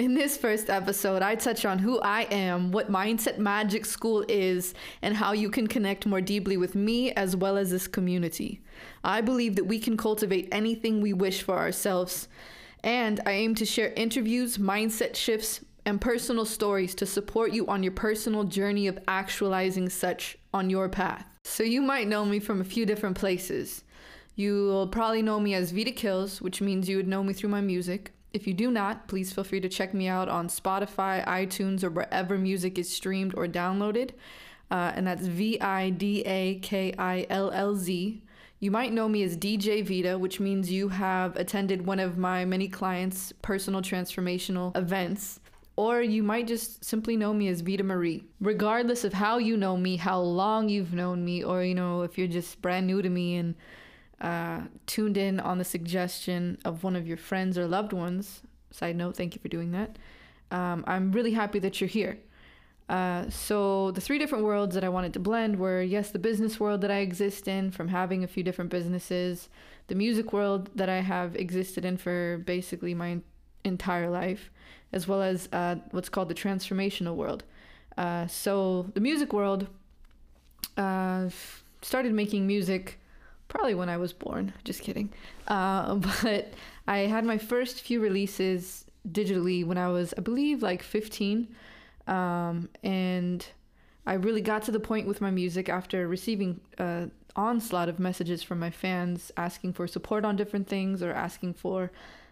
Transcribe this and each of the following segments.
In this first episode, I touch on who I am, what Mindset Magic School is, and how you can connect more deeply with me as well as this community. I believe that we can cultivate anything we wish for ourselves, and I aim to share interviews, mindset shifts, and personal stories to support you on your personal journey of actualizing such on your path. So, you might know me from a few different places. You'll probably know me as Vida Killz, which means you would know me through my music. If you do not, please feel free to check me out on Spotify, iTunes, or wherever music is streamed or downloaded. Uh, and that's V I D A K I L L Z. You might know me as DJ Vida, which means you have attended one of my many clients' personal transformational events. Or you might just simply know me as Vida Marie. Regardless of how you know me, how long you've known me, or you know, if you're just brand new to me and uh, tuned in on the suggestion of one of your friends or loved ones. Side note, thank you for doing that. Um, I'm really happy that you're here. Uh, so, the three different worlds that I wanted to blend were yes, the business world that I exist in from having a few different businesses, the music world that I have existed in for basically my entire life, as well as uh, what's called the transformational world. Uh, so, the music world uh, started making music probably when I was born. Just kidding. Uh, but I had my first few releases digitally when I was, I believe, like 15. Um, and I really got to the point with my music after receiving an onslaught of messages from my fans asking for support on different things or asking for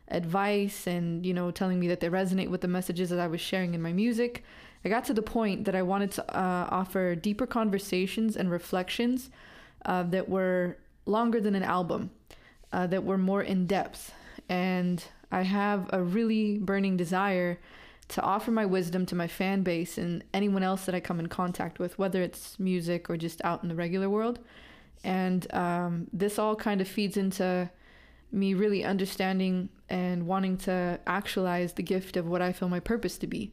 advice and, you know, telling me that they resonate with the messages that I was sharing in my music. I got to the point that I wanted to uh, offer deeper conversations and reflections uh, that were longer than an album, uh, that were more in depth. And I have a really burning desire to offer my wisdom to my fan base and anyone else that I come in contact with, whether it's music or just out in the regular world. And um, this all kind of feeds into me really understanding and wanting to actualize the gift of what I feel my purpose to be.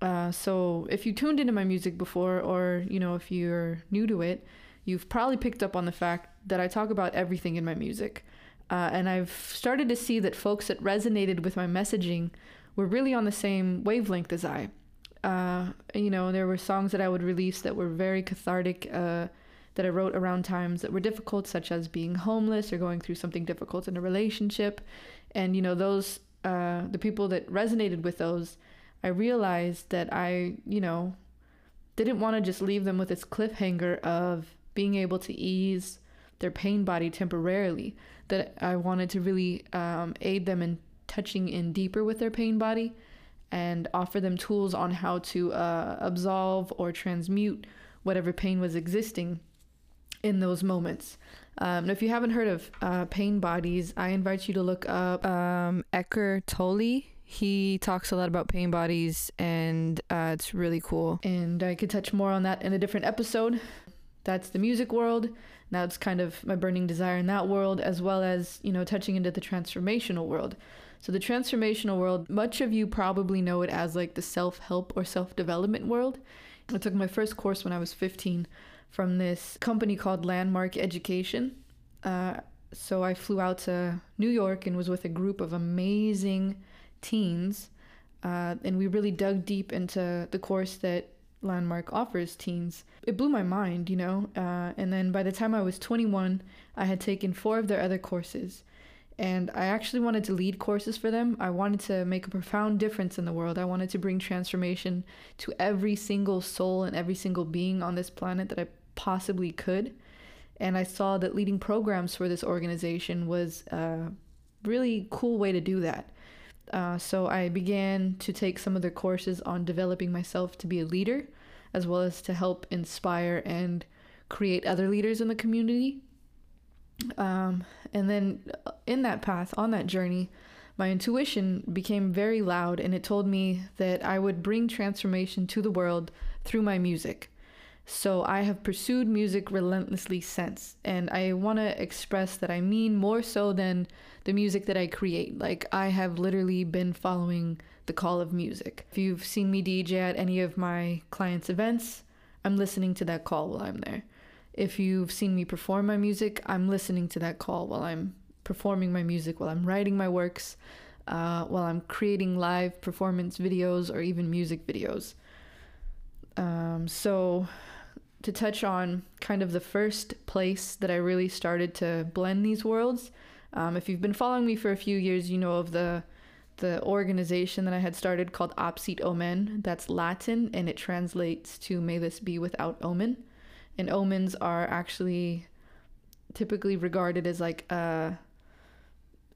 Uh, so if you tuned into my music before, or you know, if you're new to it, you've probably picked up on the fact that I talk about everything in my music. Uh, and I've started to see that folks that resonated with my messaging were really on the same wavelength as I. Uh, you know, there were songs that I would release that were very cathartic, uh, that I wrote around times that were difficult, such as being homeless or going through something difficult in a relationship. And, you know, those, uh, the people that resonated with those, I realized that I, you know, didn't want to just leave them with this cliffhanger of being able to ease their pain body temporarily. That I wanted to really um, aid them in touching in deeper with their pain body and offer them tools on how to uh, absolve or transmute whatever pain was existing in those moments. Um, if you haven't heard of uh, pain bodies, I invite you to look up um, Eckhart Tolle. He talks a lot about pain bodies, and uh, it's really cool. And I could touch more on that in a different episode that's the music world. Now it's kind of my burning desire in that world, as well as, you know, touching into the transformational world. So, the transformational world, much of you probably know it as like the self help or self development world. I took my first course when I was 15 from this company called Landmark Education. Uh, so, I flew out to New York and was with a group of amazing teens. Uh, and we really dug deep into the course that Landmark offers teens. It blew my mind, you know. Uh, and then by the time I was 21, I had taken four of their other courses. And I actually wanted to lead courses for them. I wanted to make a profound difference in the world. I wanted to bring transformation to every single soul and every single being on this planet that I possibly could. And I saw that leading programs for this organization was a really cool way to do that. Uh, so I began to take some of their courses on developing myself to be a leader, as well as to help inspire and create other leaders in the community. Um, and then uh, in that path, on that journey, my intuition became very loud and it told me that I would bring transformation to the world through my music. So I have pursued music relentlessly since. And I want to express that I mean more so than the music that I create. Like, I have literally been following the call of music. If you've seen me DJ at any of my clients' events, I'm listening to that call while I'm there. If you've seen me perform my music, I'm listening to that call while I'm performing my music, while I'm writing my works. uh, while I'm creating live performance videos or even music videos. Um, so, to touch on kind of the first place that I really started to blend these worlds, um, if you've been following me for a few years, you know of the the organization that I had started called Absit Omen. That's Latin and it translates to "May this be without omen." And omens are actually typically regarded as like a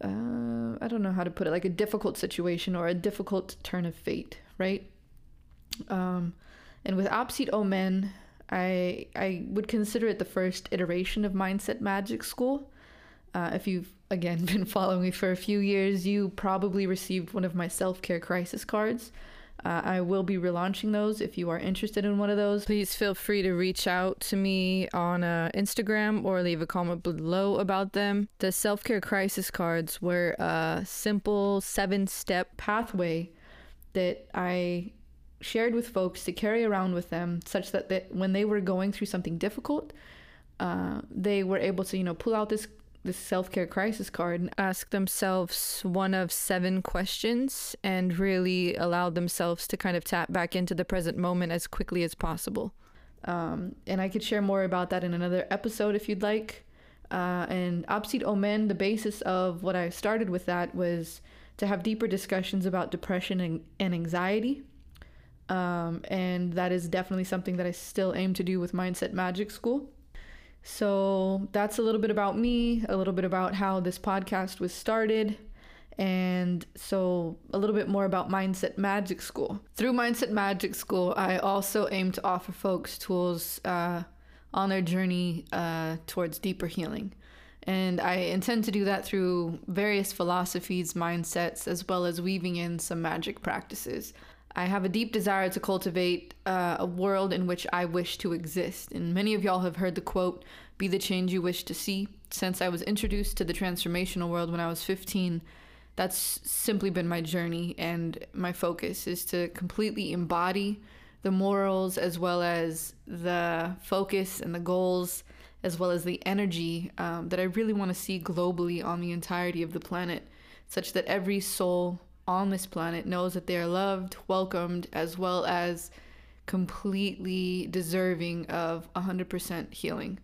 uh, I don't know how to put it, like a difficult situation or a difficult turn of fate, right? Um, and with Absit Omen, I I would consider it the first iteration of Mindset Magic School. Uh, if you've again been following me for a few years, you probably received one of my self care crisis cards. Uh, I will be relaunching those. If you are interested in one of those, please feel free to reach out to me on uh, Instagram or leave a comment below about them. The self care crisis cards were a simple seven step pathway that I shared with folks to carry around with them, such that they, when they were going through something difficult, uh, they were able to, you know, pull out this this self care crisis card and ask themselves one of seven questions and really allow themselves to kind of tap back into the present moment as quickly as possible. Um, and I could share more about that in another episode if you'd like. Uh, and Absit Omen, the basis of what I started with that was to have deeper discussions about depression and, and anxiety. Um, and that is definitely something that I still aim to do with Mindset Magic School. So that's a little bit about me, a little bit about how this podcast was started, and so a little bit more about Mindset Magic School. Through Mindset Magic School, I also aim to offer folks tools uh, on their journey uh, towards deeper healing. And I intend to do that through various philosophies, mindsets, as well as weaving in some magic practices. I have a deep desire to cultivate uh, a world in which I wish to exist. And many of y'all have heard the quote, be the change you wish to see. Since I was introduced to the transformational world when I was 15, that's simply been my journey. And my focus is to completely embody the morals as well as the focus and the goals, as well as the energy um, that I really want to see globally on the entirety of the planet, such that every soul on this planet knows that they are loved, welcomed, as well as completely deserving of 100% healing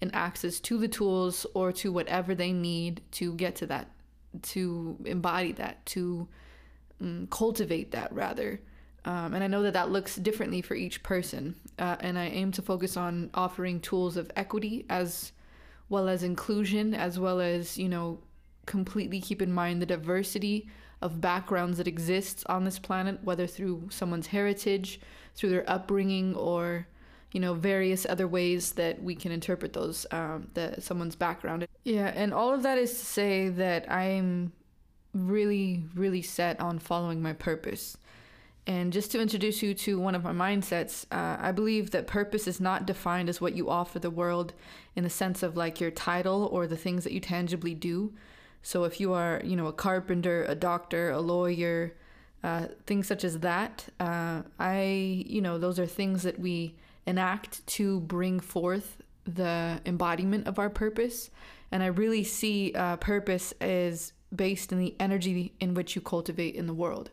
and access to the tools or to whatever they need to get to that, to embody that, to um, cultivate that rather. Um, and I know that that looks differently for each person. Uh, and I aim to focus on offering tools of equity as well as inclusion, as well as, you know, completely keep in mind the diversity of backgrounds that exists on this planet, whether through someone's heritage, through their upbringing, or you know various other ways that we can interpret those um, the someone's background. Yeah, and all of that is to say that I'm really, really set on following my purpose. And just to introduce you to one of my mindsets, uh, I believe that purpose is not defined as what you offer the world in the sense of like your title or the things that you tangibly do, so if you are, you know, a carpenter, a doctor, a lawyer, uh, things such as that, uh, I, you know, those are things that we enact to bring forth the embodiment of our purpose. And I really see uh, purpose as based in the energy in which you cultivate in the world.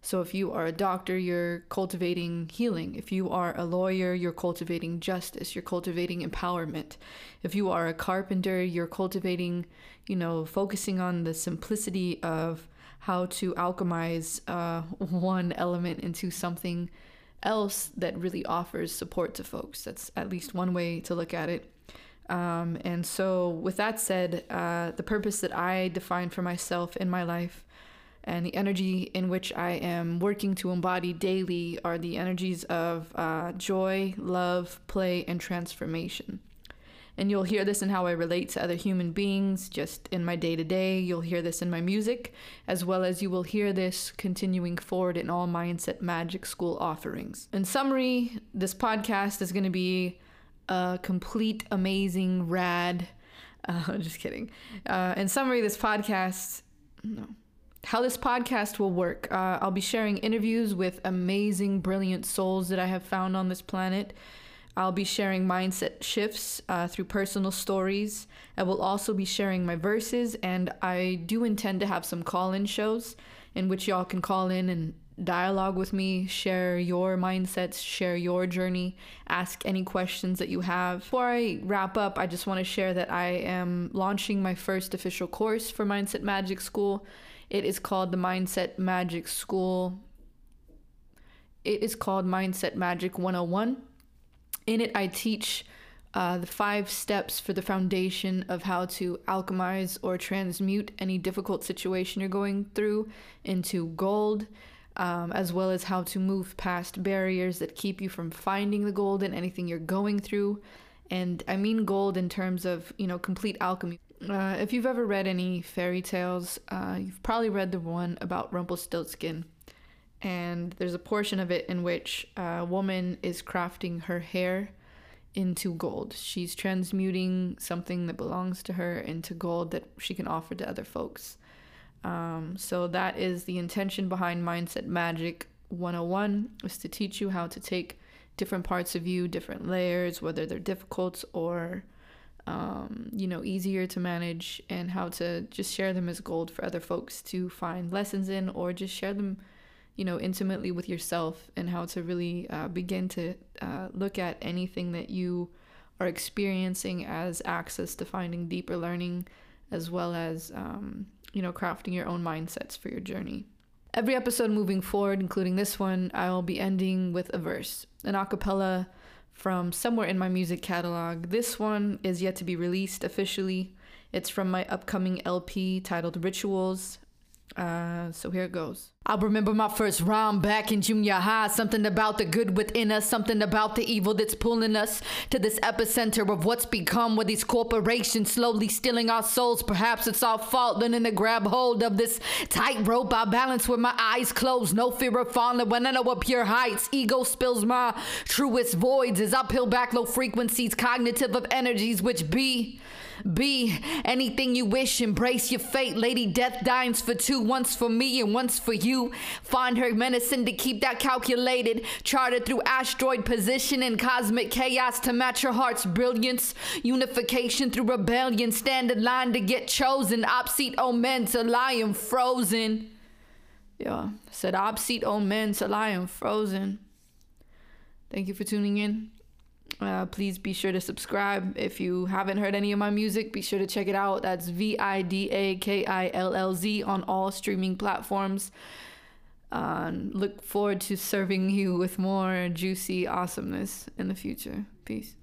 So if you are a doctor, you're cultivating healing. If you are a lawyer, you're cultivating justice, you're cultivating empowerment. If you are a carpenter, you're cultivating, you know, focusing on the simplicity of how to alchemize uh, one element into something else that really offers support to folks. That's at least one way to look at it. Um, and so, with that said, uh, the purpose that I define for myself in my life and the energy in which I am working to embody daily are the energies of uh, joy, love, play, and transformation. And you'll hear this in how I relate to other human beings, just in my day to day. You'll hear this in my music, as well as you will hear this continuing forward in all Mindset Magic School offerings. In summary, this podcast is going to be a complete, amazing, rad. Uh, just kidding. Uh, in summary, this podcast. No how this podcast will work. Uh, I'll be sharing interviews with amazing, brilliant souls that I have found on this planet. I'll be sharing mindset shifts uh, through personal stories. I will also be sharing my verses, and I do intend to have some call in shows in which y'all can call in and dialogue with me, share your mindsets, share your journey, ask any questions that you have. Before I wrap up, I just want to share that I am launching my first official course for Mindset Magic School. It is called the Mindset Magic School. It is called Mindset Magic 101 in it, I teach uh, the five steps for the foundation of how to alchemize or transmute any difficult situation you're going through into gold, um, as well as how to move past barriers that keep you from finding the gold in anything you're going through. And I mean gold in terms of, you know, complete alchemy. Uh, if you've ever read any fairy tales, uh, you've probably read the one about Rumpelstiltskin and there's a portion of it in which a woman is crafting her hair into gold. She's transmuting something that belongs to her into gold that she can offer to other folks. Um, so that is the intention behind Mindset Magic 101 is to teach you how to take different parts of you, different layers, whether they're difficult or um, you know easier to manage, and how to just share them as gold for other folks to find lessons in, or just share them you know, intimately with yourself and how to really uh, begin to uh, look at anything that you are experiencing as access to finding deeper learning, as well as, um, you know, crafting your own mindsets for your journey. Every episode moving forward, including this one, I will be ending with a verse, an acapella from somewhere in my music catalog. This one is yet to be released officially. It's from my upcoming LP titled Rituals. Uh, so here it goes. I remember my first rhyme back in junior high. Something about the good within us, something about the evil that's pulling us to this epicenter of what's become with these corporations slowly stealing our souls. Perhaps it's our fault learning to grab hold of this tightrope I balance with my eyes closed. No fear of falling when I know what pure heights. Ego spills my truest voids as I peel back low frequencies, cognitive of energies which be. Be anything you wish, embrace your fate. Lady Death dines for two, once for me and once for you. Find her menacing to keep that calculated. Charted through asteroid position and cosmic chaos to match her heart's brilliance. Unification through rebellion. Stand in line to get chosen. Absit omen to lion frozen. Yeah, said absit omen to lion frozen. Thank you for tuning in. Uh, please be sure to subscribe. If you haven't heard any of my music, be sure to check it out. That's V I D A K I L L Z on all streaming platforms. Uh, look forward to serving you with more juicy awesomeness in the future. Peace.